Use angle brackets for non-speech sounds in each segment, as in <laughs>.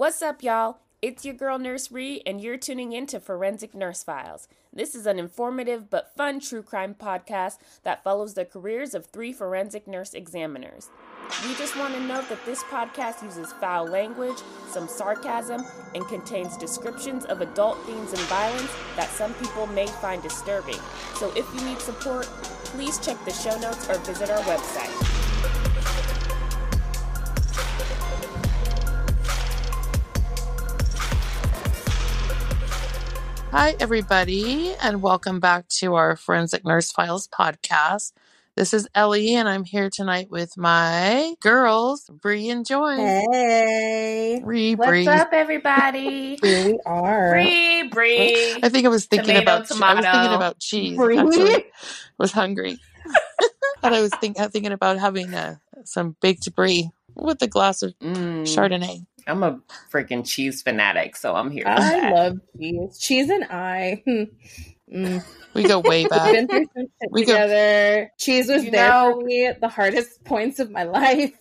What's up, y'all? It's your girl Nurse Ree, and you're tuning in to Forensic Nurse Files. This is an informative but fun true crime podcast that follows the careers of three forensic nurse examiners. We just want to note that this podcast uses foul language, some sarcasm, and contains descriptions of adult themes and violence that some people may find disturbing. So if you need support, please check the show notes or visit our website. Hi, everybody, and welcome back to our Forensic Nurse Files podcast. This is Ellie, and I'm here tonight with my girls, Bree and Joy. Hey, Bree, What's Bree. up, everybody? here <laughs> we are. Bree, Bree. I think I was thinking Tomato, about. I was thinking about cheese. Bree. Actually, I <laughs> was hungry, <laughs> and I was think, thinking about having uh, some baked brie with a glass of Mm, Chardonnay. I'm a freaking cheese fanatic, so I'm here for I that. love cheese. Cheese and I. <laughs> mm. We go way We've back. been through some shit We go- together. Cheese was You there know- for me at the hardest <laughs> points of my life.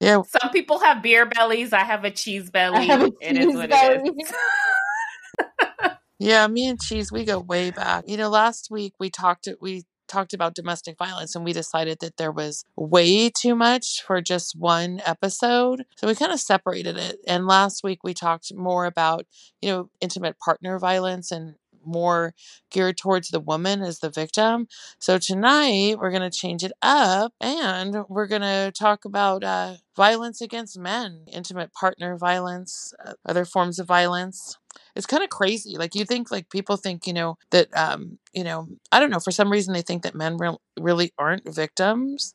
Yeah, Some people have beer bellies. I have a cheese belly. I have a it is cheese what belly. it is. <laughs> Yeah, me and Cheese, we go way back. You know, last week we talked we talked about domestic violence and we decided that there was way too much for just one episode. So we kind of separated it. And last week we talked more about, you know, intimate partner violence and more geared towards the woman as the victim. So tonight we're going to change it up and we're going to talk about uh, violence against men, intimate partner violence, uh, other forms of violence it's kind of crazy. Like you think, like people think, you know, that, um, you know, I don't know. For some reason, they think that men real really aren't victims,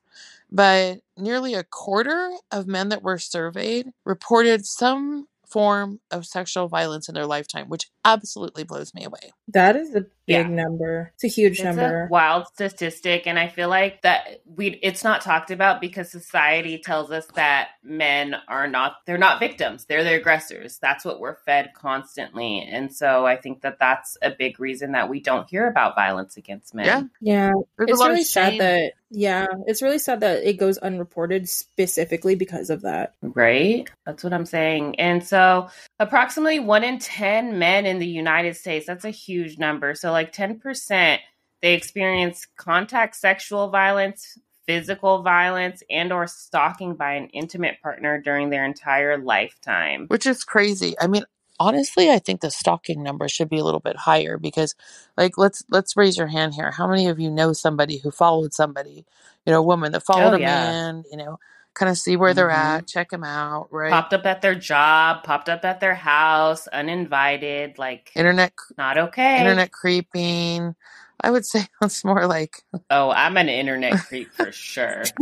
but nearly a quarter of men that were surveyed reported some form of sexual violence in their lifetime, which absolutely blows me away. That is a big Yeah. number. It's a huge It's number. a wild statistic, and I feel like that we it's not talked about because society tells us that men are not they're not victims; they're the aggressors. That's what we're fed constantly, and so I think that that's a big reason that we don't hear about violence against men. Yeah. yeah, There's it's a lot really of sad that. Yeah, it's really sad that it goes unreported specifically because of that. Right? That's what I'm saying. And so, approximately one in 10 men in the United States, that's a huge number. So, like 10%, they experience contact sexual violence, physical violence, and or stalking by an intimate partner during their entire lifetime. which is crazy. I mean, honestly, I think the stalking number should be a little bit higher because, like, let's let's raise your hand here. How many of you know somebody who followed somebody? You know, a woman that followed Oh, a yeah. man. You know, kind of see where they're at, mm-hmm. check them out, right? Popped up at their job, popped up at their house, uninvited, like internet not okay. internet creeping. I would say <laughs> it's more like Oh, I'm an internet creep for sure. <laughs>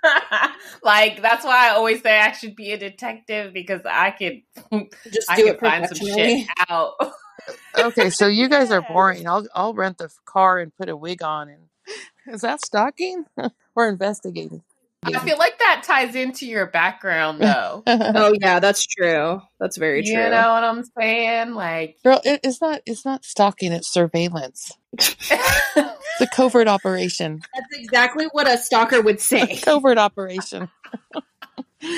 <laughs> like that's why I always say I should be a detective because I could Just I do could it find some professionally. shit out. okay, so you guys are boring. I'll I'll rent the car and put a wig on and is that stalking? We're investigating. I feel like that ties into your background <laughs> though. oh yeah, that's true. That's very true. you know what I'm saying? Like Girl, it, it's not it's not stalking, it's surveillance. The covert operation. <laughs> That's exactly what a stalker would say. Covert operation. <laughs>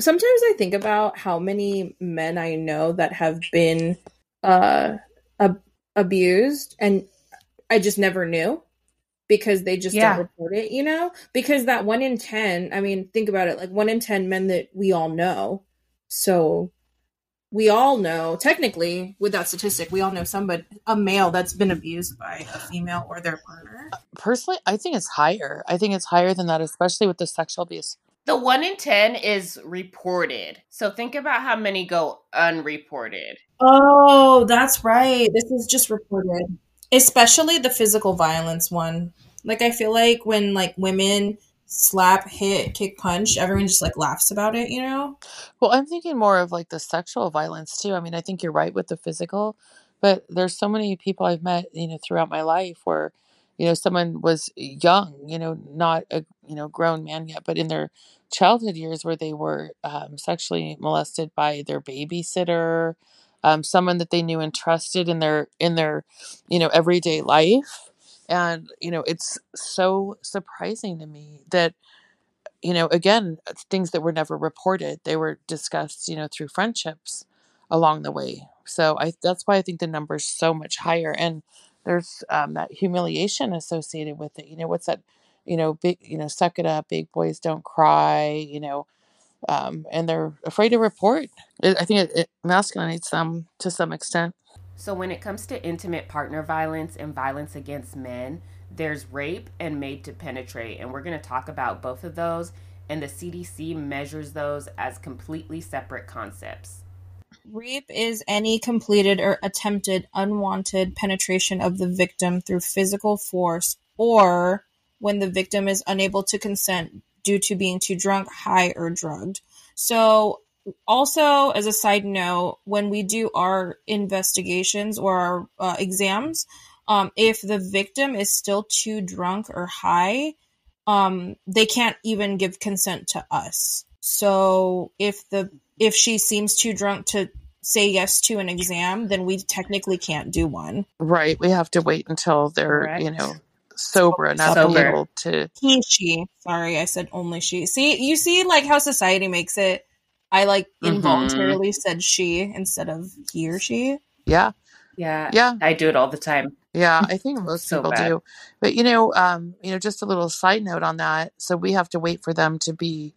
Sometimes I think about how many men I know that have been uh ab- abused and I just never knew because they just Yeah. don't report it, you know? Because that 1 in 10, I mean, think about it, like 1 in 10 men that we all know. So we all know, technically, with that statistic, we all know somebody, a male that's been abused by a female or their partner. Uh, personally, I think it's higher. I think it's higher than that, especially with the sexual abuse. the one in ten is reported. So think about how many go unreported. Oh, that's right. This is just reported. Especially the physical violence one. Like I feel like when like women slap, hit, kick, punch, everyone just like laughs about it, you know? Well, I'm thinking more of like the sexual violence too. I mean, I think you're right with the physical, but there's so many people I've met, you know, throughout my life where, you know, someone was young, you know, not a, you know, grown man yet, but in their childhood years where they were um, sexually molested by their babysitter, um, someone that they knew and trusted in their in their, you know, everyday life. And, you know, it's so surprising to me that you know, again, things that were never reported. They were discussed, you know, through friendships along the way. So I that's why I think the number's so much higher. And there's um, that humiliation associated with it. You know, what's that? You know, big. You know, suck it up. Big boys don't cry. You know, um, and they're afraid to report. It, I think it, it masculinates them to some extent. So when it comes to intimate partner violence and violence against men, there's rape and made to penetrate, and we're going to talk about both of those. And the CDC measures those as completely separate concepts. Rape is any completed or attempted unwanted penetration of the victim through physical force or when the victim is unable to consent due to being too drunk, high, or drugged. So, also as a side note, when we do our investigations or our uh, exams, um, if the victim is still too drunk or high, um, they can't even give consent to us. So if the if she seems too drunk to say yes to an exam, then we technically can't do one. Right. We have to wait until they're, Correct. you know, sober enough to be able to. He, she. Sorry, I said only she. See, you see, like how society makes it. I like Mhm. involuntarily said she instead of he or she. Yeah. Yeah, Yeah. I do it all the time. Yeah, I <laughs> think most So people bad. do. But you know, um, you know, just a little side note on that. So we have to wait for them to be,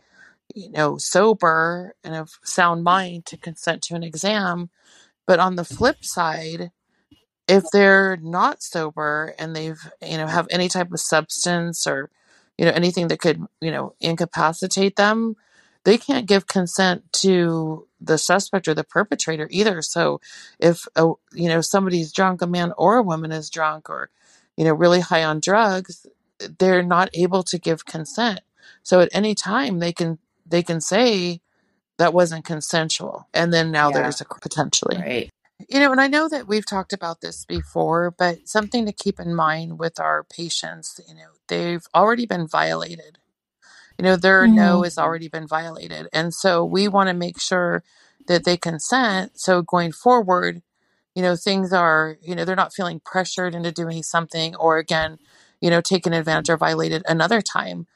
you know, sober and of sound mind to consent to an exam. But on the flip side, if they're not sober and they've, you know, have any type of substance or, you know, anything that could, you know, incapacitate them, they can't give consent to the suspect or the perpetrator either. So if a, you know somebody's drunk, a man or a woman is drunk or you know really high on drugs, they're not able to give consent. So at any time they can they can say that wasn't consensual, and then now Yeah. there's a potentially. Right. You know, and I know that we've talked about this before, but something to keep in mind with our patients, you know, they've already been violated. You know, their no has already been violated. And so we want to make sure that they consent. So going forward, you know, things are, you know, they're not feeling pressured into doing something or again, you know, taken advantage or violated another time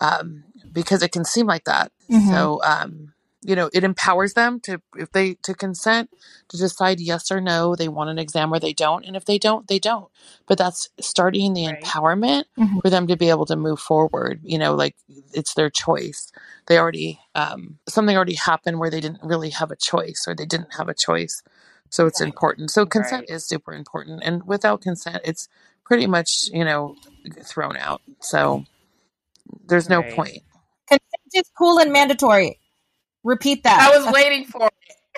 um, because it can seem like that. Mhm. So, um, you know, it empowers them to, if they, to consent, to decide yes or no, they want an exam or they don't. And if they don't, they don't. But that's starting the Right. empowerment Mhm. for them to be able to move forward. You know, like it's their choice. They already, um, something already happened where they didn't really have a choice or they didn't have a choice. So it's Right. important. So consent Right. is super important. And without consent, it's pretty much, you know, thrown out. So there's no point. Consent is cool and mandatory. Repeat that. I was waiting for it.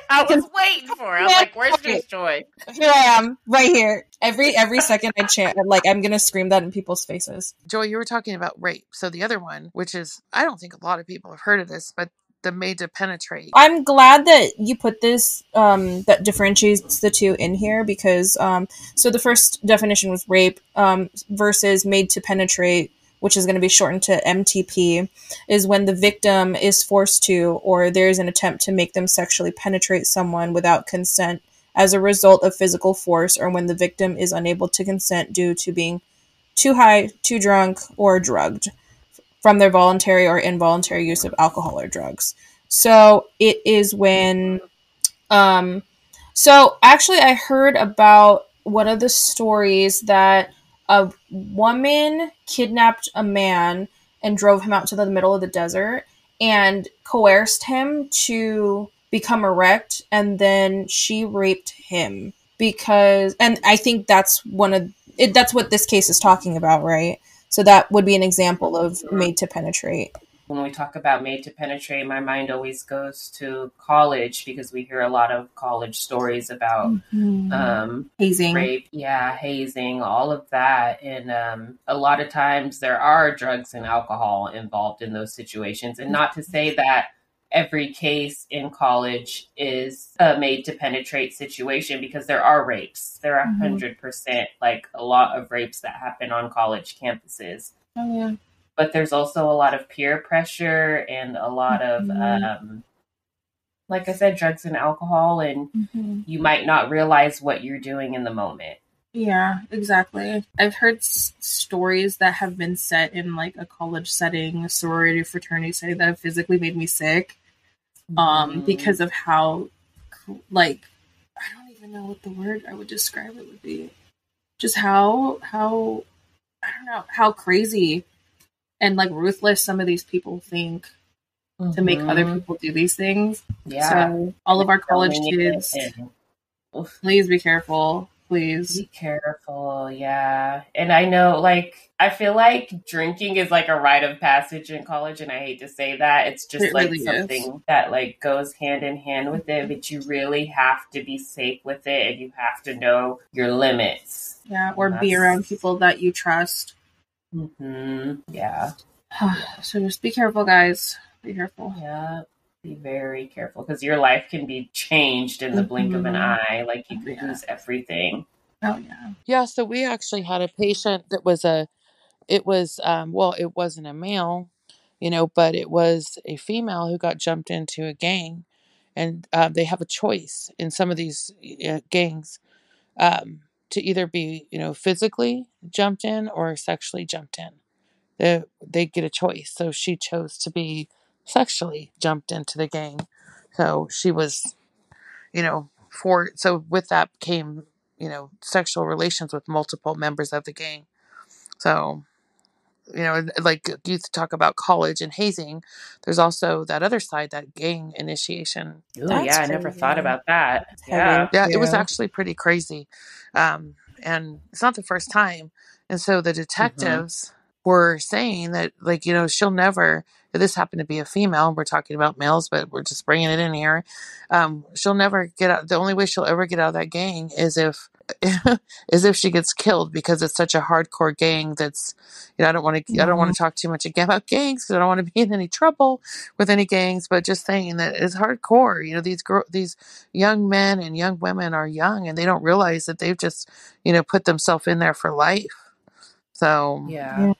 I was waiting for it. I'm like, where's Grace Joy? Here I am, right here. Every every second I chant, like I'm gonna scream that in people's faces. Joy, you were talking about rape. So the other one, which is, I don't think a lot of people have heard of this, but the made to penetrate. I'm glad that you put this um, that differentiates the two in here because um, so the first definition was rape um, versus made to penetrate, which is going to be shortened to MTP, is when the victim is forced to or there is an attempt to make them sexually penetrate someone without consent as a result of physical force or when the victim is unable to consent due to being too high, too drunk, or drugged from their voluntary or involuntary use of alcohol or drugs. So it is when um so actually I heard about one of the stories that a woman kidnapped a man and drove him out to the middle of the desert and coerced him to become erect and then she raped him because and I think that's one of it, that's what this case is talking about, right? So that would be an example of made to penetrate. When we talk about made to penetrate, my mind always goes to college because we hear a lot of college stories about um, Hazing. rape, yeah, hazing, all of that. And um, a lot of times there are drugs and alcohol involved in those situations. And not to say that every case in college is a made to penetrate situation because there are rapes. There are Mhm. 100% like a lot of rapes that happen on college campuses. Oh yeah. But there's also a lot of peer pressure and a lot of, Mhm. um, like I said, drugs and alcohol. And Mm-hmm. you might not realize what you're doing in the moment. Yeah, exactly. I've heard s- stories that have been set in like a college setting, a sorority fraternity setting that have physically made me sick um Mhm. because of how like I don't even know what the word I would describe it would be. Just how how I don't know, how crazy and like ruthless some of these people think to make other Mhm. people do these things. yeah. So all of our college kids, please be careful. Please. Be careful, yeah. And I know, like, I feel like drinking is like a rite of passage in college, and I hate to say that. It's just It like really is. something that like goes hand in hand with it, but you really have to be safe with it, and you have to know your limits. Yeah, or be around people that you trust. Hmm Yeah, <sighs> so just be careful, guys. Be careful. yeah. Be very careful because your life can be changed in the blink of an Mhm. eye. Like you could Yeah. lose everything. Oh yeah. Yeah, so we actually had a patient that was a it was um well, it wasn't a male, you know, but it was a female who got jumped into a gang and uh, they have a choice in some of these uh, gangs um to either be, you know, physically jumped in or sexually jumped in. They they get a choice. So she chose to be sexually jumped into the gang. So she was you know, for so with that came, you know, sexual relations with multiple members of the gang. So, you know, like you talk about college and hazing, there's also that other side, that gang initiation. Ooh, That's yeah, I never thought about that. That's Yeah. Yeah, it was actually pretty crazy. Um, and it's not the first time. And so the detectives were saying that, like, you know, she'll never, this happened to be a female, we're talking about males, but we're just bringing it in here. Um, she'll never get out. The only way she'll ever get out of that gang is if, <laughs> is if she gets killed because it's such a hardcore gang that's, you know, I don't want to, I don't want to mm-hmm. talk too much again <laughs> about gangs because I don't want to be in any trouble with any gangs, but just saying that it's hardcore. You know, these girl, these young men and young women are young and they don't realize that they've just, you know, put themselves in there for life. So Yeah. Yeah.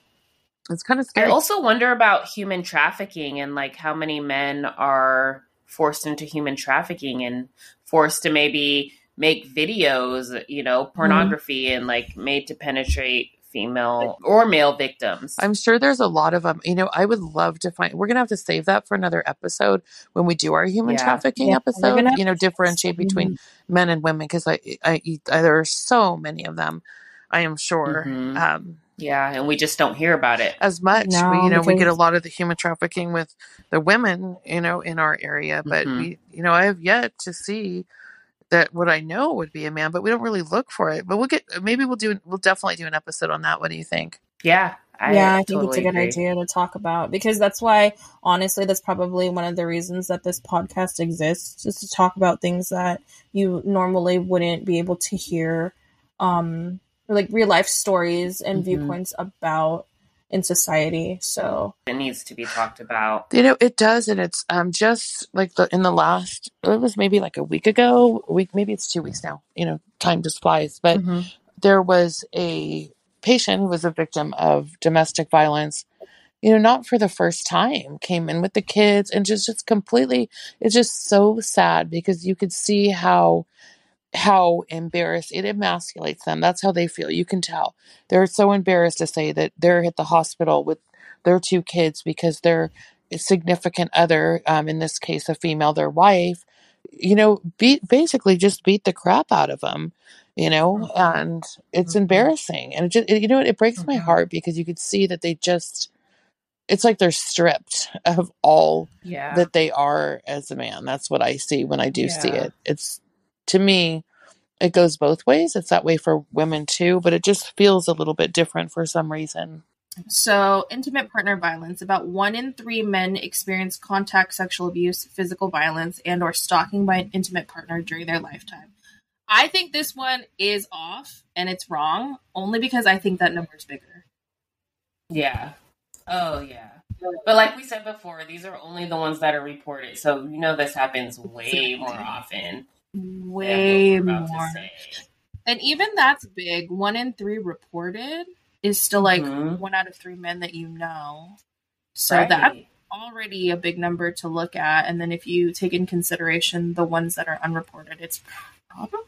it's kind of scary. I also wonder about human trafficking and like how many men are forced into human trafficking and forced to maybe make videos, you know, pornography and like made to penetrate female or male victims. I'm sure there's a lot of them. You know, I would love to find. We're gonna have to save that for another episode when we do our human Yeah. trafficking Yeah, episode. You know, differentiate between men and women because I, I, I, there are so many of them. I am sure. Mhm. Um, yeah, and we just don't hear about it. as much. No, we, you know, we get a lot of the human trafficking with the women, you know, in our area, but Mhm. we, you know, I have yet to see that what I know would be a man, but we don't really look for it. But we'll get, maybe we'll do, we'll definitely do an episode on that. What do you think? Yeah. I yeah, I think totally it's a good agree. idea to talk about because that's why, honestly, that's probably one of the reasons that this podcast exists, is to talk about things that you normally wouldn't be able to hear, um, like real life stories and Mhm. viewpoints about in society. So It needs to be talked about. You know, it does, and it's um just like the in the last it was maybe like a week ago, week maybe it's two weeks now. You know, time just flies. But Mhm. there was a patient who was a victim of domestic violence. You know, not for the first time, came in with the kids and just just completely. It's just so sad because you could see how how embarrassed it emasculates them. That's how they feel. You can tell they're so embarrassed to say that they're at the hospital with their two kids because their significant other, um, in this case, a female, their wife, you know, beat basically just beat the crap out of them, you know, and it's Mhm. embarrassing. And it just, it, you know, what, it breaks my Mhm. heart because you could see that they just, it's like they're stripped of all Yeah. that they are as a man. That's what I see when I do see it. It's to me, it goes both ways. It's that way for women too, but it just feels a little bit different for some reason. So, intimate partner violence. About one in three men experience contact sexual abuse, physical violence, and or stalking by an intimate partner during their lifetime. I think this one is off and it's wrong, only because I think that number is bigger. Yeah. Oh yeah. But like we said before, these are only the ones that are reported. So you know this happens way more often. Way we're about to more. And even that's big. One in three reported is still like Mhm. one out of three men that you know. So Right. that's already a big number to look at. And then if you take in consideration the ones that are unreported, it's probably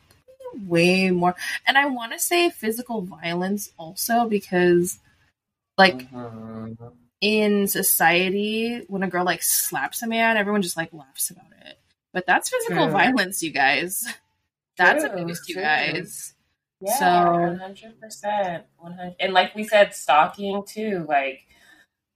way more. And I want to say physical violence also because, like, Mhm. in society, when a girl like slaps a man, everyone just like laughs about it. But that's physical True. violence, you guys. That's True, abuse, you true. guys. Yeah, So- one hundred percent, one hundred. And like we said, stalking too, like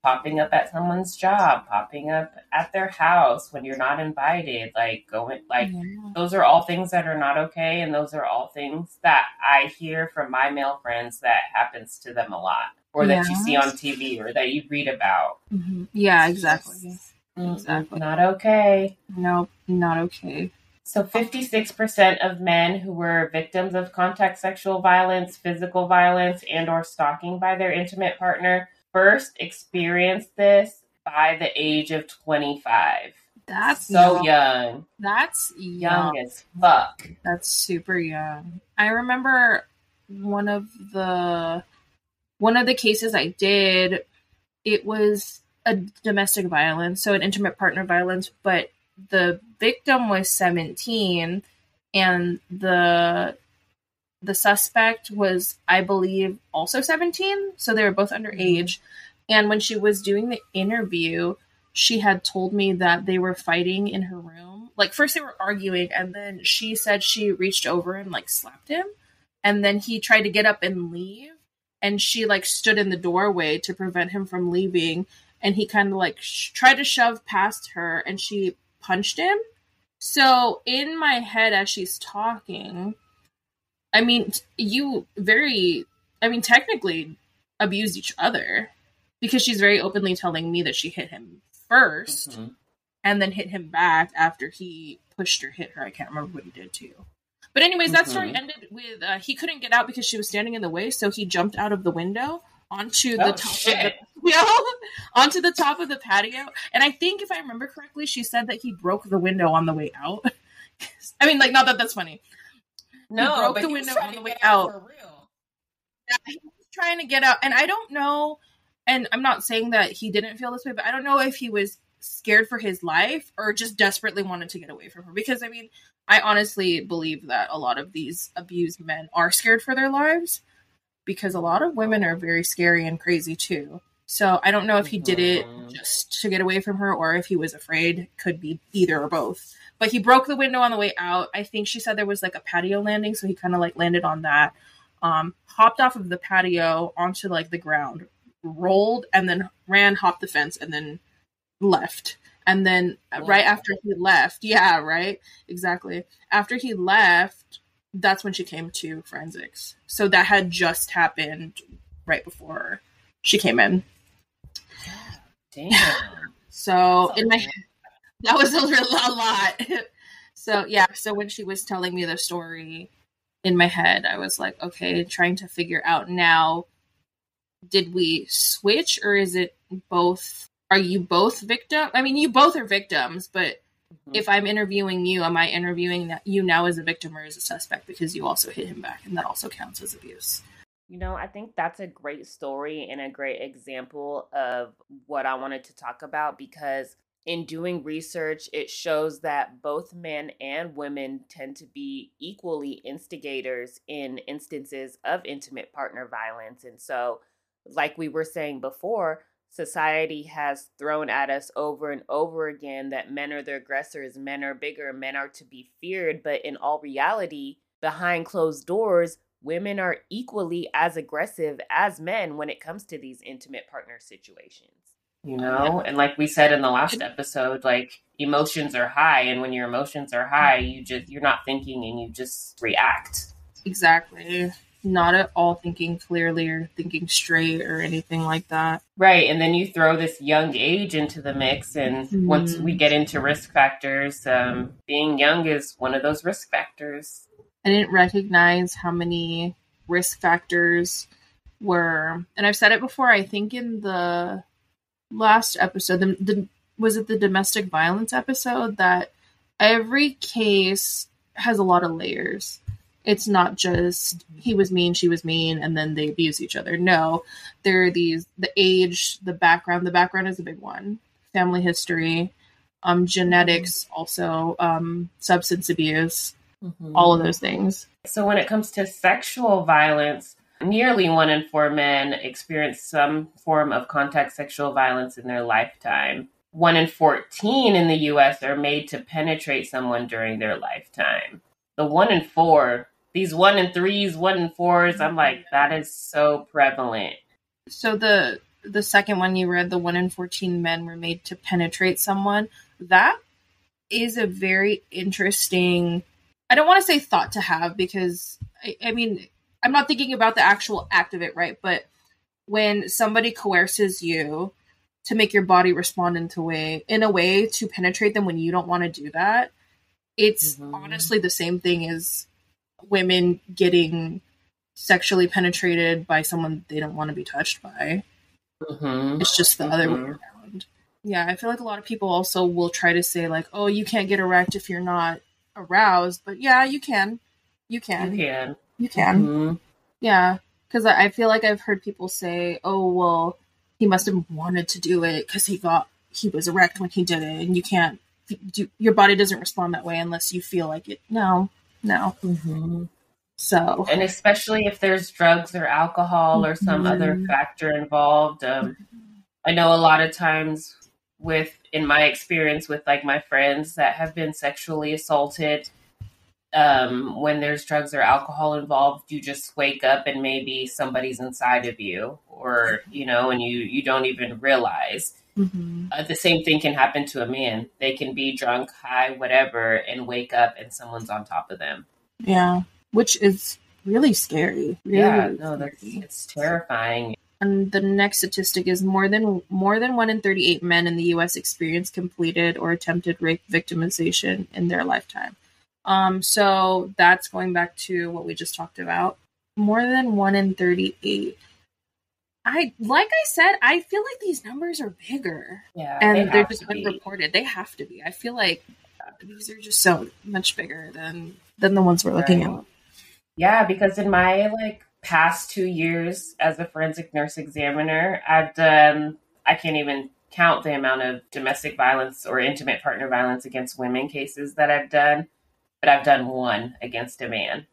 popping up at someone's job, popping up at their house when you're not invited, like going, like Yeah. those are all things that are not okay, and those are all things that I hear from my male friends that happens to them a lot, or that you see on TV, or that you read about. Mhm. Yeah, exactly. Mm-mm, Mm-hmm. Exactly. Not okay. No, not okay. So, 56% of men who were victims of contact sexual violence, physical violence, and or stalking by their intimate partner first experienced this by the age of 25. That's So young. young. That's Young young. as fuck. That's super young. I remember one of the one of the cases I did. It was a domestic violence, so an intimate partner violence, but the victim was 17 and the the suspect was I believe also 17, so they were both underage. Mm-hmm. And when she was doing the interview, she had told me that they were fighting in her room. Like first they were arguing and then she said she reached over and like slapped him and then he tried to get up and leave and she like stood in the doorway to prevent him from leaving and he kind of like sh- tried to shove past her and she punched him. So in my head as she's talking, I mean you very I mean technically abused each other because she's very openly telling me that she hit him 1st Mhm. and then hit him back after he pushed her, hit her. I can't remember what he did too. But anyways, that story Mhm. ended with uh, he couldn't get out because she was standing in the way, so he jumped out of the window onto Oh, the top shit. of the yeah, <laughs> onto the top of the patio. And I think if I remember correctly, she said that he broke the window on the way out. <laughs> I mean, like, not that that's funny. No, broke but the he window on the way out. For real. Yeah, he was trying to get out, and I don't know. And I'm not saying that he didn't feel this way, but I don't know if he was scared for his life or just desperately wanted to get away from her. Because I mean, I honestly believe that a lot of these abused men are scared for their lives because a lot of women are very scary and crazy too. So I don't know if he did it Mhm. just to get away from her or if he was afraid. Could be either or both. But he broke the window on the way out. I think she said there was like a patio landing, so he kind of like landed on that. Um, hopped off of the patio onto like the ground, rolled, and then ran, hopped the fence, and then left. And then Wow. right after he left, <laughs> yeah, right, exactly. After he left, that's when she came to forensics. So that had just happened right before she came in. Damn. <laughs> So in my <laughs> that was a, a lot. <laughs> so yeah, so when she was telling me the story in my head, I was like, okay, trying to figure out now did we switch or is it both are you both victim? I mean, you both are victims, but Mhm. if I'm interviewing you, am I interviewing you now as a victim or as a suspect because you also hit him back and that also counts as abuse? You know, I think that's a great story and a great example of what I wanted to talk about because in doing research, it shows that both men and women tend to be equally instigators in instances of intimate partner violence. And so, like we were saying before, society has thrown at us over and over again that men are the aggressors, men are bigger, men are to be feared. But in all reality, behind closed doors, women are equally as aggressive as men when it comes to these intimate partner situations. You know, and like we said in the last episode, like emotions are high, and when your emotions are high, you just you're not thinking and you just react. Exactly. Not at all thinking clearly or thinking straight or anything like that. Right, and then you throw this young age into the mix, and once Mhm. we get into risk factors, um, being young is one of those risk factors. I didn't recognize how many risk factors were, and I've said it before. I think in the last episode, the, the was it the domestic violence episode that every case has a lot of layers. It's not just he was mean, she was mean, and then they abuse each other. No, there are these the age, the background. The background is a big one. Family history, um, genetics, also um, substance abuse mm-hmm. all of those things. So when it comes to sexual violence, nearly one in four men experience some form of contact sexual violence in their lifetime. One in 14 in the US are made to penetrate someone during their lifetime. The one in four, these one in threes, one in fours, I'm like, that is so prevalent. So the the second one you read, the one in 14 men were made to penetrate someone, that is a very interesting, I don't want to say thought to have because, I, I mean, I'm not thinking about the actual act of it, right? But when somebody coerces you to make your body respond into way in a way to penetrate them when you don't want to do that, it's mm-hmm. honestly the same thing as women getting sexually penetrated by someone they don't want to be touched by. Mm-hmm. It's just the mm-hmm. other way mm-hmm. around. Yeah, I feel like a lot of people also will try to say like, "Oh, you can't get erect if you're not aroused," but yeah, you can. You can. You can. You can. Mm-hmm. Yeah, because I feel like I've heard people say, "Oh, well, he must have wanted to do it because he got he was erect when he did it," and you can't. Do, your body doesn't respond that way unless you feel like it. No, no. Mm-hmm. So, and especially if there's drugs or alcohol or some mm-hmm. other factor involved. Um, I know a lot of times with, in my experience with like my friends that have been sexually assaulted, um, when there's drugs or alcohol involved, you just wake up and maybe somebody's inside of you, or you know, and you you don't even realize. Mm-hmm. Uh, the same thing can happen to a man. They can be drunk, high, whatever, and wake up and someone's on top of them. Yeah which is really scary. Really, yeah, no, that's it's terrifying. And the next statistic is more than more than one in 38 men in the U.S. experience completed or attempted rape victimization in their lifetime. Um, so that's going back to what we just talked about. More than one in 38. I like I said, I feel like these numbers are bigger. Yeah, and they are just unreported. They have to be. I feel like these are just so much bigger than than the ones we're looking right. at. Yeah, because in my like past two years as a forensic nurse examiner, I've done I can't even count the amount of domestic violence or intimate partner violence against women cases that I've done, but I've done one against a man.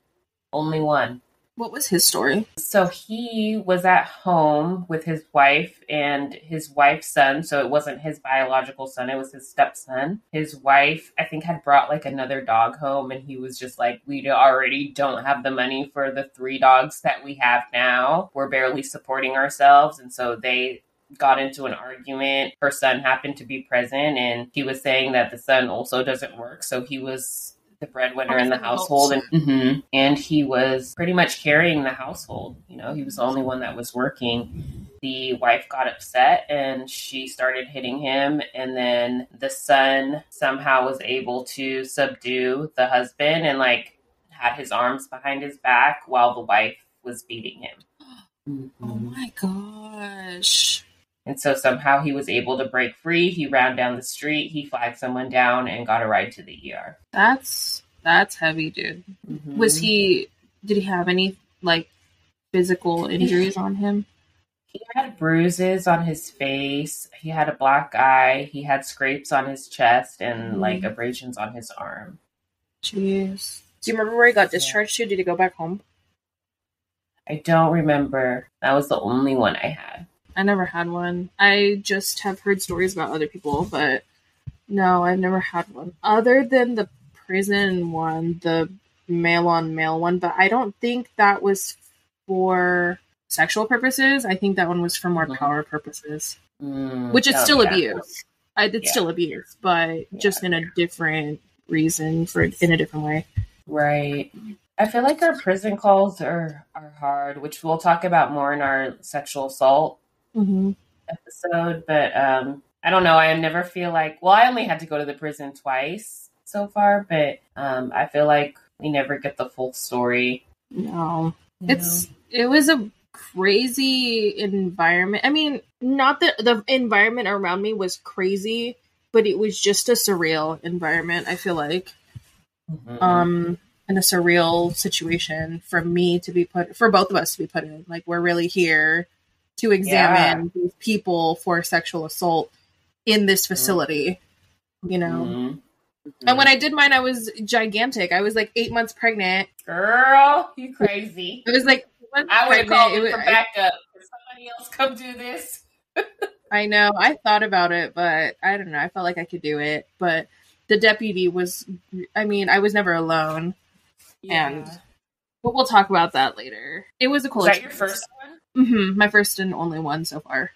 Only one. What was his story? So he was at home with his wife and his wife's son. So it wasn't his biological son, it was his stepson. His wife, I think, had brought like another dog home, and he was just like, We already don't have the money for the three dogs that we have now. We're barely supporting ourselves. And so they got into an argument. Her son happened to be present, and he was saying that the son also doesn't work. So he was the breadwinner in the household and mm-hmm, and he was pretty much carrying the household. You know he was the only one that was working. The wife got upset and she started hitting him and then the son somehow was able to subdue the husband and like had his arms behind his back while the wife was beating him. Mm-hmm. <gasps> oh my gosh and so somehow he was able to break free. He ran down the street, he flagged someone down, and got a ride to the ER. That's that's heavy, dude. Mm-hmm. Was he? Did he have any like physical injuries on him? He had bruises on his face. He had a black eye. He had scrapes on his chest and mm-hmm. like abrasions on his arm. Jeez. Do you remember where he got discharged yeah. to? Did he go back home? I don't remember. That was the only one I had. I never had one. I just have heard stories about other people, but no, I've never had one. Other than the prison one, the male on male one, but I don't think that was for sexual purposes. I think that one was for more mm-hmm. power purposes, mm, which is still abuse. I, it's yeah. still abuse, but yeah, just in a different reason for in a different way. Right. I feel like our prison calls are are hard, which we'll talk about more in our sexual assault mm-hmm. episode, but um, I don't know. I never feel like, well, I only had to go to the prison twice so far, but um, I feel like we never get the full story. No, it's it was a crazy environment. I mean, not that the environment around me was crazy, but it was just a surreal environment. I feel like, mm-hmm. um, in a surreal situation for me to be put for both of us to be put in. Like we're really here to examine yeah. these people for sexual assault in this facility. Mm-hmm. You know, mm-hmm. And when I did mine, I was gigantic. I was like eight months pregnant. Girl, you crazy. It was like I would have called It you was- for backup. Could somebody else come do this? <laughs> I know. I thought about it, but I don't know. I felt like I could do it. But the deputy was, I mean, I was never alone. And- But we'll talk about that later. It was a cool was that your first one? Hmm my first and only one so far.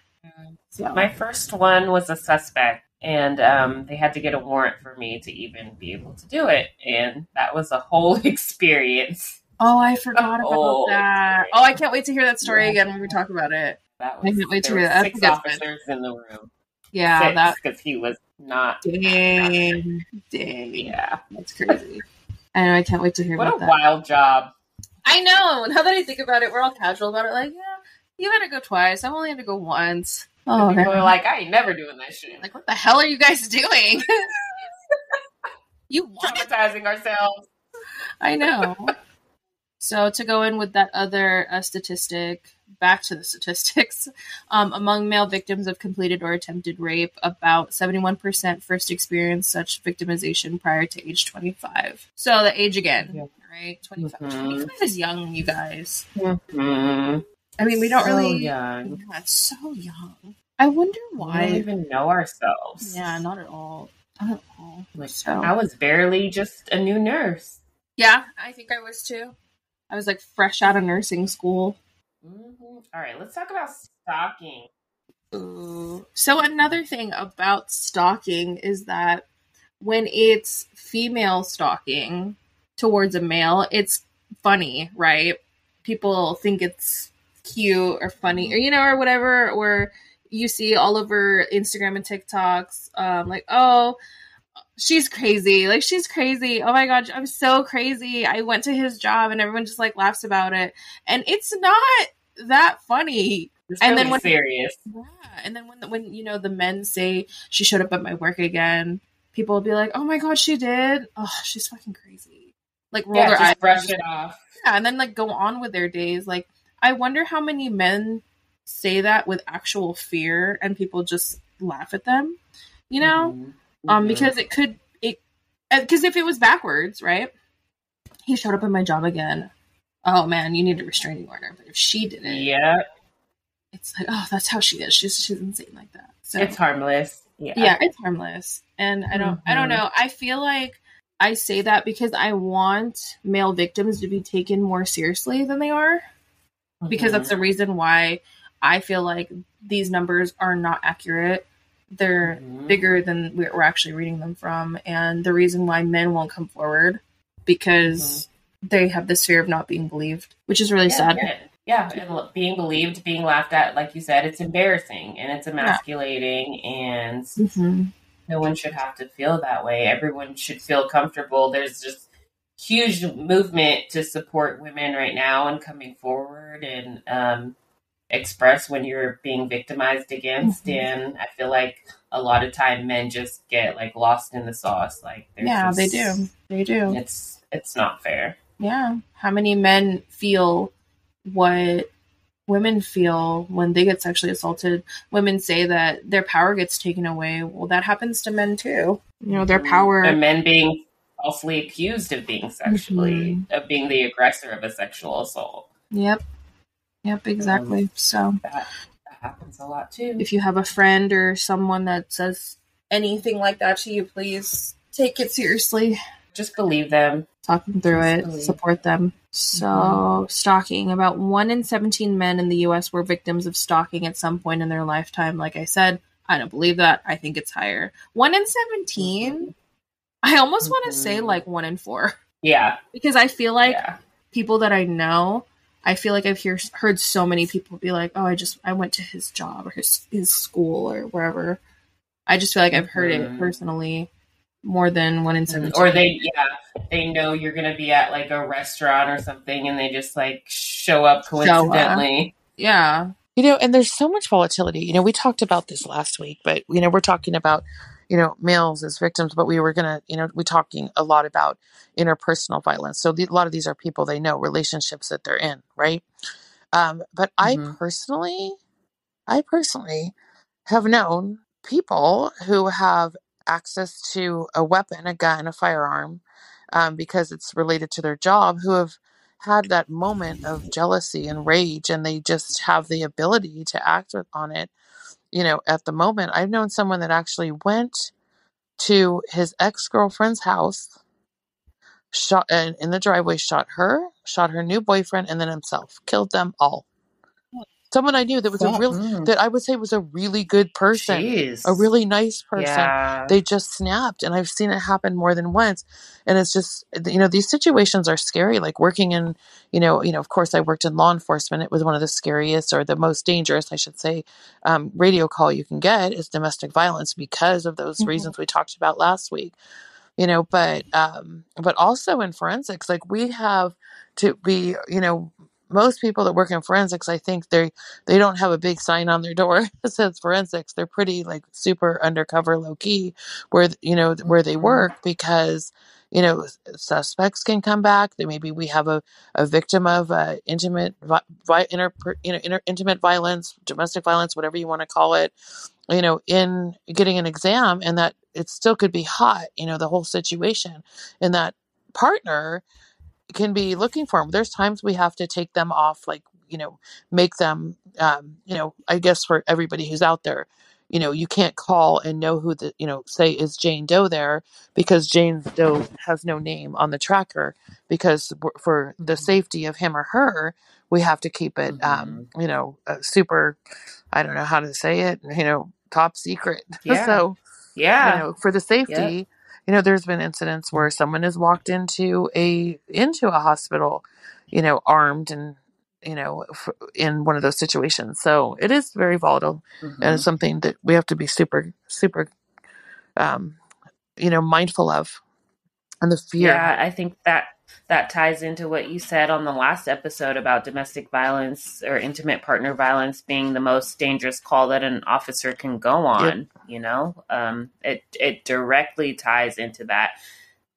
So My first one was a suspect, and um, they had to get a warrant for me to even be able to do it, and that was a whole <laughs> experience. oh, I forgot about Oh, that. sorry. Oh, I can't wait to hear that story Yeah. again when we talk about it. That I was can't wait to hear that. six officers in the room. Yeah, because he was not. dang, dang, Yeah, that's crazy. I know. I can't wait to hear what a that. wild job. I know. Now that I think about it, we're all casual about it. Like, yeah, you had to go twice. I've only had to go once. Oh, People are like, I ain't never doing that shit. like, what the hell are you guys doing? <laughs> you Traumatizing ourselves. I know. <laughs> so to go in with that other uh, statistic, back to the statistics. <laughs> Um, among male victims of completed or attempted rape, about seventy-one percent first experienced such victimization prior to age twenty-five. So the age again, Yeah. right? 25. Mhm. 25 is young, you guys. Mm-hmm. I mean, we don't So really. young. Yeah, so young. I wonder why. We don't even know ourselves. Yeah, not at all. Not at all. Like, So I was barely just a new nurse. yeah, I think I was too. I was like fresh out of nursing school. Mhm. All right, let's talk about stalking. Ooh. So another thing about stalking is that when it's female stalking towards a male, it's funny, right? People think it's cute or funny, or you know, or whatever, or you see all over Instagram and TikToks, um, like, oh, she's crazy. Like she's crazy. Oh my god, I'm so crazy. I went to his job and everyone just like laughs about it. And it's not that funny. It's And really then when- serious. Yeah, and then when when you know the men say she showed up at my work again, people will be like, "Oh my god, she did! Oh, she's fucking crazy!" Like roll Yeah, their just eyes, brush it off. yeah, and then like go on with their days. Like, I wonder how many men say that with actual fear, and people just laugh at them. You know, Mhm. um, because it could it because if it was backwards, right? He showed up at my job again. Oh man, you need a restraining order. But if she did it, yeah, it's like, oh, that's how she is. She's she's insane like that. So it's harmless. Yeah, yeah it's harmless and i don't i don't Mhm. know i feel like i say that because i want male victims to be taken more seriously than they are because that's Mhm. the reason why i feel like these numbers are not accurate they're Mhm. bigger than we're we're actually reading them from and the reason why men won't come forward because they have this fear of not being believed which is really yeah, sad Yeah, yeah, and being believed, being laughed at, like you said, it's embarrassing and it's emasculating, and Mhm. no one should have to feel that way. Everyone should feel comfortable. There's just huge movement to support women right now and coming forward and um, express when you're being victimized against. Mhm. And I feel like a lot of time men just get like lost in the sauce. Like they're yeah they do they do It's it's not fair. Yeah. How many men feel what women feel when they get sexually assaulted? Women say that their power gets taken away. Well, that happens to men too. You know, their power. and men being falsely accused of being sexually Mm-hmm. of being the aggressor of a sexual assault. Yep. Yep, exactly. So That that happens a lot too. if you have a friend or someone that says anything like that to you, please take it seriously. Just believe them. talk them through it, Absolutely. support them. So, stalking. About 1 in 17 men in the US were victims of stalking at some point in their lifetime. Like I said, I don't believe that. I think it's higher. 1 in 17? I almost want to say like 1 in 4 Yeah. because I feel like yeah. people that I know, I feel like I've hear, heard so many people be like, "Oh, I just I went to his job or his his school or wherever." I just feel like I've heard it Mhm. personally more than 1 in 17. Or they yeah, they know you're gonna be at like a restaurant or something and they just like show up coincidentally. yeah. You know, and there's so much volatility. You know, we talked about this last week, but you know, we're talking about, you know, males as victims, but we were gonna, you know, we're talking a lot about interpersonal violence. So the, a lot of these are people they know, relationships that they're in, right? Um, but I Mhm. personally, I personally have known people who have access to a weapon, a gun, a firearm, um, because it's related to their job, who have had that moment of jealousy and rage, and they just have the ability to act on it. You know, at the moment, I've known someone that actually went to his ex girlfriend's house, shot and in the driveway, shot her, shot her new boyfriend, and then himself, killed them all someone I knew that was a real Mm. that I would say was a really good person, Jeez. a really nice person. Yeah. They just snapped, and I've seen it happen more than once. And it's just you know these situations are scary. Like working in you know you know of course I worked in law enforcement. It was one of the scariest or the most dangerous, I should say, um, radio call you can get is domestic violence because of those Mhm. reasons we talked about last week you know but um but also in forensics like we have to be you know most people that work in forensics i think they they don't have a big sign on their door <laughs> that says forensics they're pretty like super undercover low key where you know where they work because you know suspects can come back they maybe we have a, a victim of uh, intimate vi- inter, you know inter, intimate violence domestic violence whatever you want to call it you know, in getting an exam and that it still could be hot, you know, the whole situation. And that partner can be looking for them. There's times we have to take them off, like, you know, make them, um, you know, I guess for everybody who's out there, you know, you can't call and know who the, you know, say is Jane Doe there because Jane Doe has no name on the tracker because w- for the Mhm. safety of him or her, we have to keep it, um, you know, uh, super, I don't know how to say it, you know, top secret. <laughs> Yeah. so, Yeah. you know for the safety you know there's been incidents where someone has walked into a into a hospital you know armed and you know f- in one of those situations so it is very volatile and Mhm. it's something that we have to be super super um you know mindful of and the fear Yeah, I think that that ties into what you said on the last episode about domestic violence or intimate partner violence being the most dangerous call that an officer can go on. You know, um, it it directly ties into that.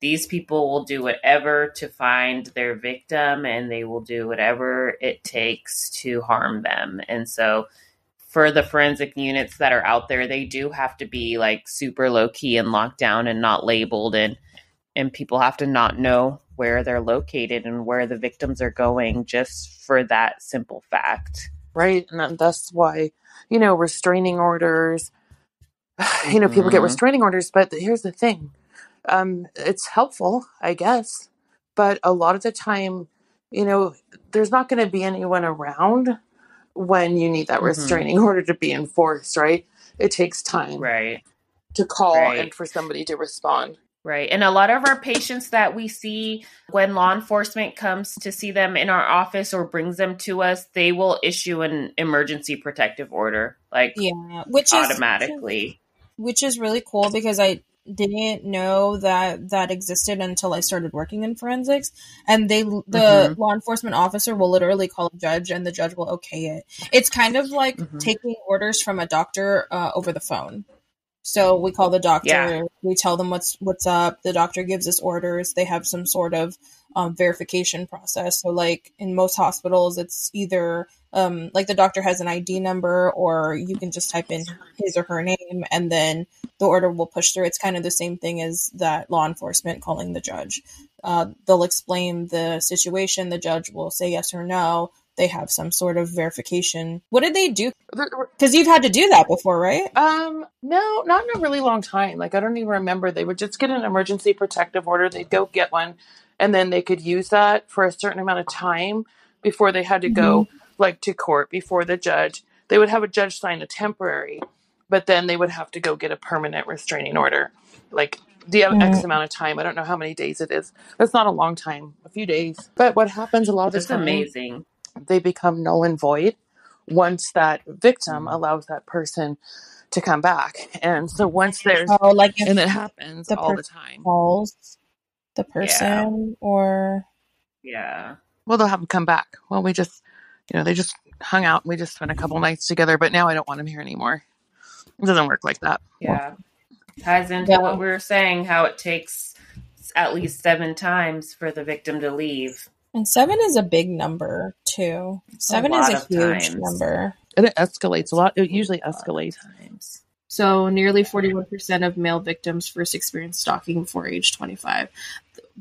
These people will do whatever to find their victim, and they will do whatever it takes to harm them. And so, for the forensic units that are out there, they do have to be like super low key and locked down and not labeled and and people have to not know where they're located and where the victims are going just for that simple fact. right and that's why you know restraining orders <sighs> you know people get Mhm. restraining orders but here's the thing um it's helpful i guess but a lot of the time you know there's not going to be anyone around when you need that Mhm. restraining <laughs> order to be enforced right it takes time Right. to call Right. and for somebody to respond Right. And a lot of our patients that we see when law enforcement comes to see them in our office or brings them to us, they will issue an emergency protective order, like Yeah, which is automatically. which is really cool because I didn't know that that existed until I started working in forensics. And they, the Mhm. law enforcement officer will literally call a judge, and the judge will okay it. It's kind of like Mhm. taking orders from a doctor uh, over the phone. So we call the doctor, Yeah. we tell them what's what's up. The doctor gives us orders. They have some sort of um, verification process. So like in most hospitals, it's either um, like the doctor has an ID number, or you can just type in his or her name, and then the order will push through. It's kind of the same thing as that law enforcement calling the judge. Uh, they'll explain the situation. The judge will say yes or no. They have some sort of verification. What did they do? There- there- Because you've had to do that before, right? Um, no, not in a really long time. Like I don't even remember. They would just get an emergency protective order. They'd go get one, and then they could use that for a certain amount of time before they had to go like to court before the judge. They would have a judge sign a temporary, but then they would have to go get a permanent restraining order. Like the you have X Mm. amount of time? I don't know how many days it is. That's not a long time, a few days. But what happens a lot of the That's time, amazing. They become null and void once that victim Mhm. allows that person to come back. <laughs> And so once there's Oh, like and it happens the all per- the time. calls the person or Yeah. Well, they'll have them come back. Well, we just, you know, they just hung out and we just spent a couple nights together, but now I don't want them here anymore. It doesn't work like that. Yeah. Ties into Yeah. what we were saying, how it takes at least seven times for the victim to leave. and seven is a big number too. Seven is a huge times. number. And it escalates a lot. It usually escalates. Times. So nearly 41% of male victims first experienced stalking before age 25.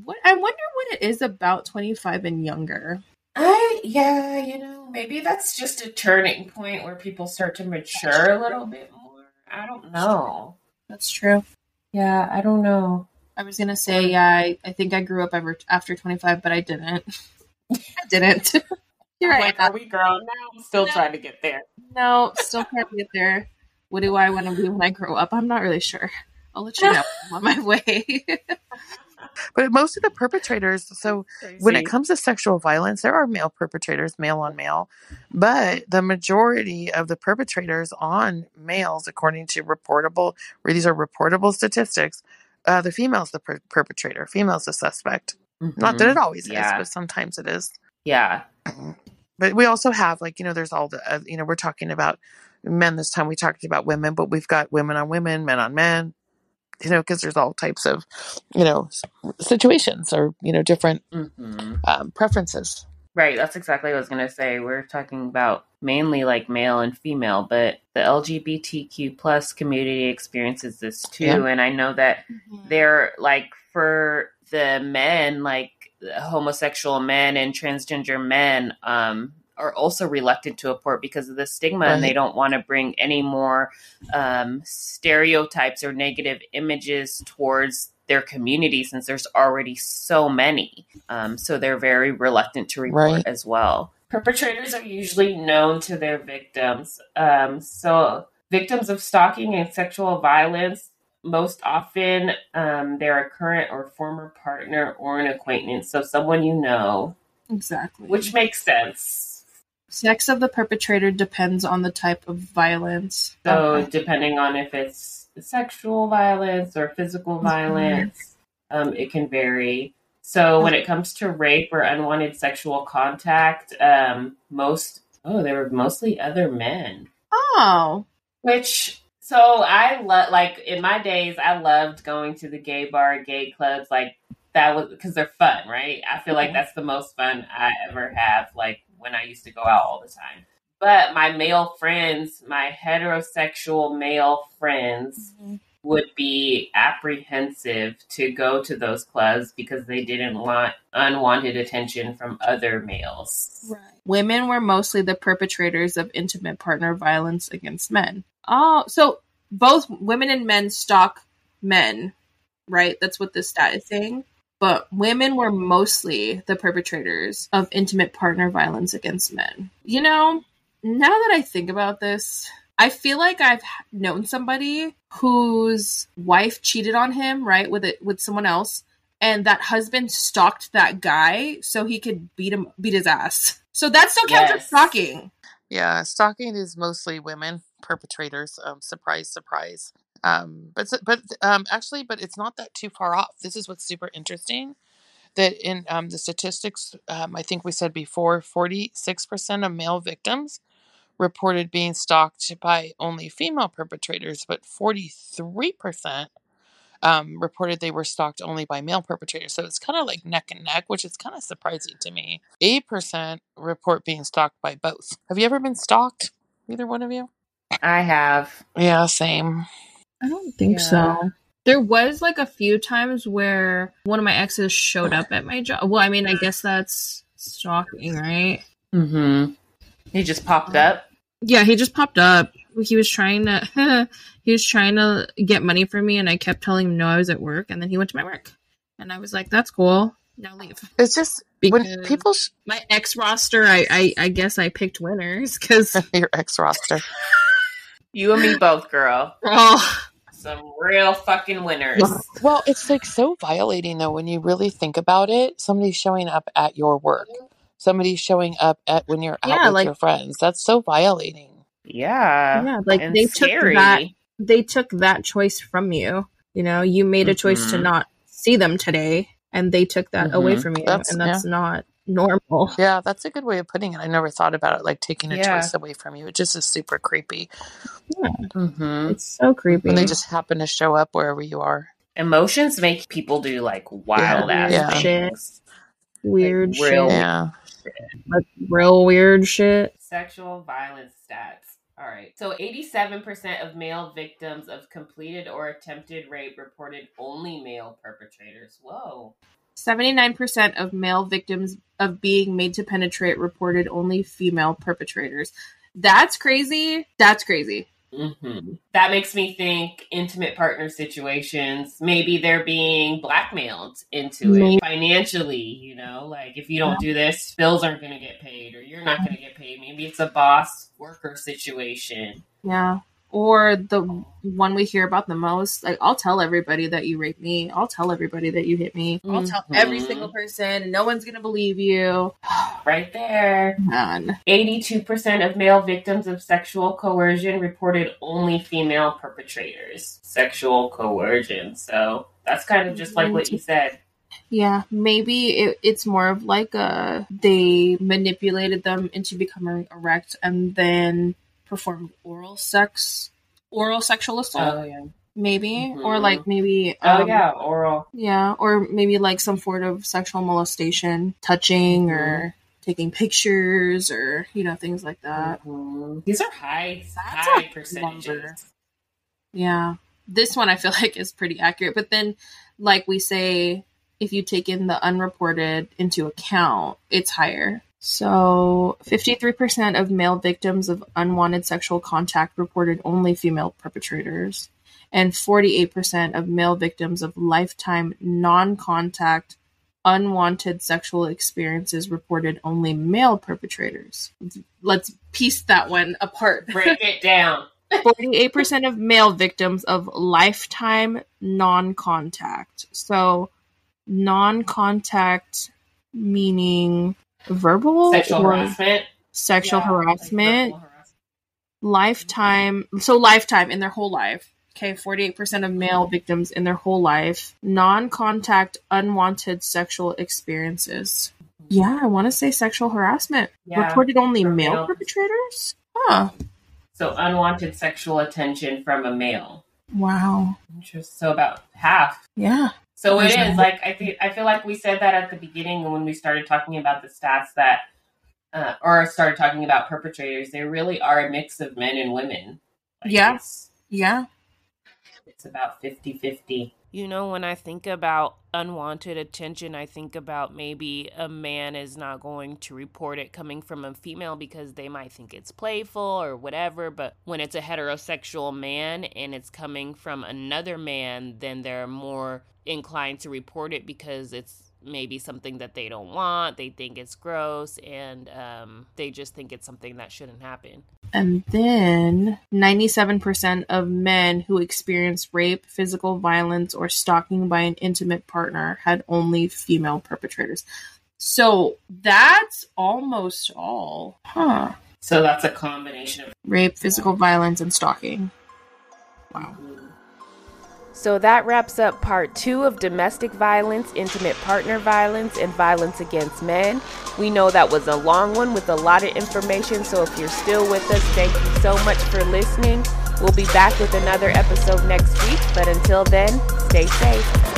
What I wonder what it is about 25 and younger. I yeah, you know, maybe that's just a turning point where people start to mature a little bit more. I don't know. That's true. Yeah, I don't know. I was gonna say, yeah, I, I think I grew up ever after 25, but I didn't. <laughs> I didn't. <laughs> Here I like. Are we grown now? Still no. trying to get there. No, still can't get there. What do I want to be when I grow up? I'm not really sure. I'll let you know I'm on my <laughs> way. but most of the perpetrators, so when it comes to sexual violence, there are male perpetrators, male on male, but the majority of the perpetrators on males, according to reportable, where these are reportable statistics, uh, the female's the per- perpetrator, female's the suspect. Mm-hmm. Not that it mm-hmm. always yeah. is, but sometimes it is. Yeah. But we also have, like, you know, there's all the, uh, you know, we're talking about men this time. We talked about women, but we've got women on women, men on men, you know, because there's all types of, you know, situations or, you know, different mm-hmm. um, preferences. Right. That's exactly what I was going to say. We're talking about mainly like male and female, but the LGBTQ plus community experiences this too. Yeah. And I know that mm-hmm. they're like for the men, like homosexual men and transgender men, um, are also reluctant to report because of the stigma right. and they don't want to bring any more um, stereotypes or negative images towards their community since there's already so many. Um, so they're very reluctant to report right. as well. Perpetrators are usually known to their victims. Um, so victims of stalking and sexual violence most often um, they're a current or former partner or an acquaintance so someone you know exactly which makes sense Sex of the perpetrator depends on the type of violence. So, okay. depending on if it's sexual violence or physical violence, um, it can vary. So, when it comes to rape or unwanted sexual contact, um, most oh, they were mostly other men. Oh, which so I love like in my days, I loved going to the gay bar, gay clubs, like that was because they're fun, right? I feel like that's the most fun I ever have. Like when I used to go out all the time. But my male friends, my heterosexual male friends, mm-hmm. would be apprehensive to go to those clubs because they didn't want unwanted attention from other males. Right. Women were mostly the perpetrators of intimate partner violence against men. Oh, so both women and men stalk men, right? That's what this stat is saying but women were mostly the perpetrators of intimate partner violence against men. You know, now that I think about this, I feel like I've known somebody whose wife cheated on him, right, with it with someone else, and that husband stalked that guy so he could beat him beat his ass. So that still counts yes. as stalking. Yeah, stalking is mostly women perpetrators. Um, surprise, surprise. Um, but but um, actually, but it's not that too far off. This is what's super interesting. That in um, the statistics, um, I think we said before, forty six percent of male victims reported being stalked by only female perpetrators, but forty three percent um, reported they were stalked only by male perpetrators. So it's kind of like neck and neck, which is kind of surprising to me. 8% report being stalked by both. Have you ever been stalked? Either one of you? I have. Yeah, same. I don't think yeah. so. There was like a few times where one of my exes showed up at my job. Well, I mean, I guess that's stalking, right? Mm-hmm. He just popped up. Yeah, he just popped up. He was trying to <laughs> he was trying to get money from me, and I kept telling him no, I was at work, and then he went to my work, and I was like, "That's cool. Now leave." It's just because when people sh- my ex roster, I, I I guess I picked winners because <laughs> your ex roster. <laughs> you and me both, girl. Oh, some real fucking winners. Well, it's like so violating though when you really think about it. Somebody showing up at your work, somebody showing up at when you're out yeah, with like, your friends. That's so violating. Yeah, yeah. Like they scary. took that. They took that choice from you. You know, you made a choice mm-hmm. to not see them today, and they took that mm-hmm. away from you, that's, and that's yeah. not normal. Yeah, that's a good way of putting it. I never thought about it like taking a yeah. choice away from you. It just is super creepy. Yeah. Mm-hmm. It's so creepy. When they just happen to show up wherever you are. Emotions make people do like wild yeah. ass yeah. things. Weird like, real shit. Yeah. Like real weird shit. Sexual violence stats All right. So 87% of male victims of completed or attempted rape reported only male perpetrators. Whoa. 79% of male victims of being made to penetrate reported only female perpetrators. That's crazy. That's crazy. Mm-hmm. That makes me think intimate partner situations. Maybe they're being blackmailed into maybe. it financially. You know, like if you don't yeah. do this, bills aren't going to get paid, or you're not going to get paid. Maybe it's a boss worker situation. Yeah or the one we hear about the most like i'll tell everybody that you raped me. I'll tell everybody that you hit me. I'll tell mm-hmm. every single person. No one's gonna believe you. <sighs> Right there. None. 82% of male victims of sexual coercion reported only female perpetrators. Sexual coercion. So that's kind of just like what you said. Yeah, maybe it, it's more of like a they manipulated them into becoming erect and then performed oral sex, oral sexual assault. Oh yeah. Maybe mm-hmm. or like maybe um, oh yeah oral yeah or maybe like some sort of sexual molestation touching mm-hmm. or taking pictures or you know things like that mm-hmm. these are high That's high percentages number. yeah this one i feel <laughs> like is pretty accurate but then like we say if you take in the unreported into account it's higher so, 53% of male victims of unwanted sexual contact reported only female perpetrators, and 48% of male victims of lifetime non contact unwanted sexual experiences reported only male perpetrators. Let's piece that one apart. Break it <laughs> down. 48% of male victims of lifetime non contact. So, non contact meaning verbal sexual harassment, sexual yeah, harassment, like harassment, lifetime. So lifetime in their whole life. Okay, 48% of male victims in their whole life, non contact, unwanted sexual experiences. Yeah, I want to say sexual harassment. Yeah, Reported only male, male perpetrators? Huh. So unwanted sexual attention from a male. Wow. Just so about half. Yeah. So it is like I think I feel like we said that at the beginning when we started talking about the stats that uh, or started talking about perpetrators. They really are a mix of men and women. Like yeah. Yeah. It's about 50-50. You know, when I think about unwanted attention, I think about maybe a man is not going to report it coming from a female because they might think it's playful or whatever. But when it's a heterosexual man and it's coming from another man, then they're more inclined to report it because it's maybe something that they don't want. They think it's gross and um, they just think it's something that shouldn't happen. And then 97% of men who experienced rape, physical violence, or stalking by an intimate partner had only female perpetrators. So that's almost all. Huh. So that's a combination of rape, physical violence, and stalking. Wow. So that wraps up part two of domestic violence, intimate partner violence, and violence against men. We know that was a long one with a lot of information, so if you're still with us, thank you so much for listening. We'll be back with another episode next week, but until then, stay safe.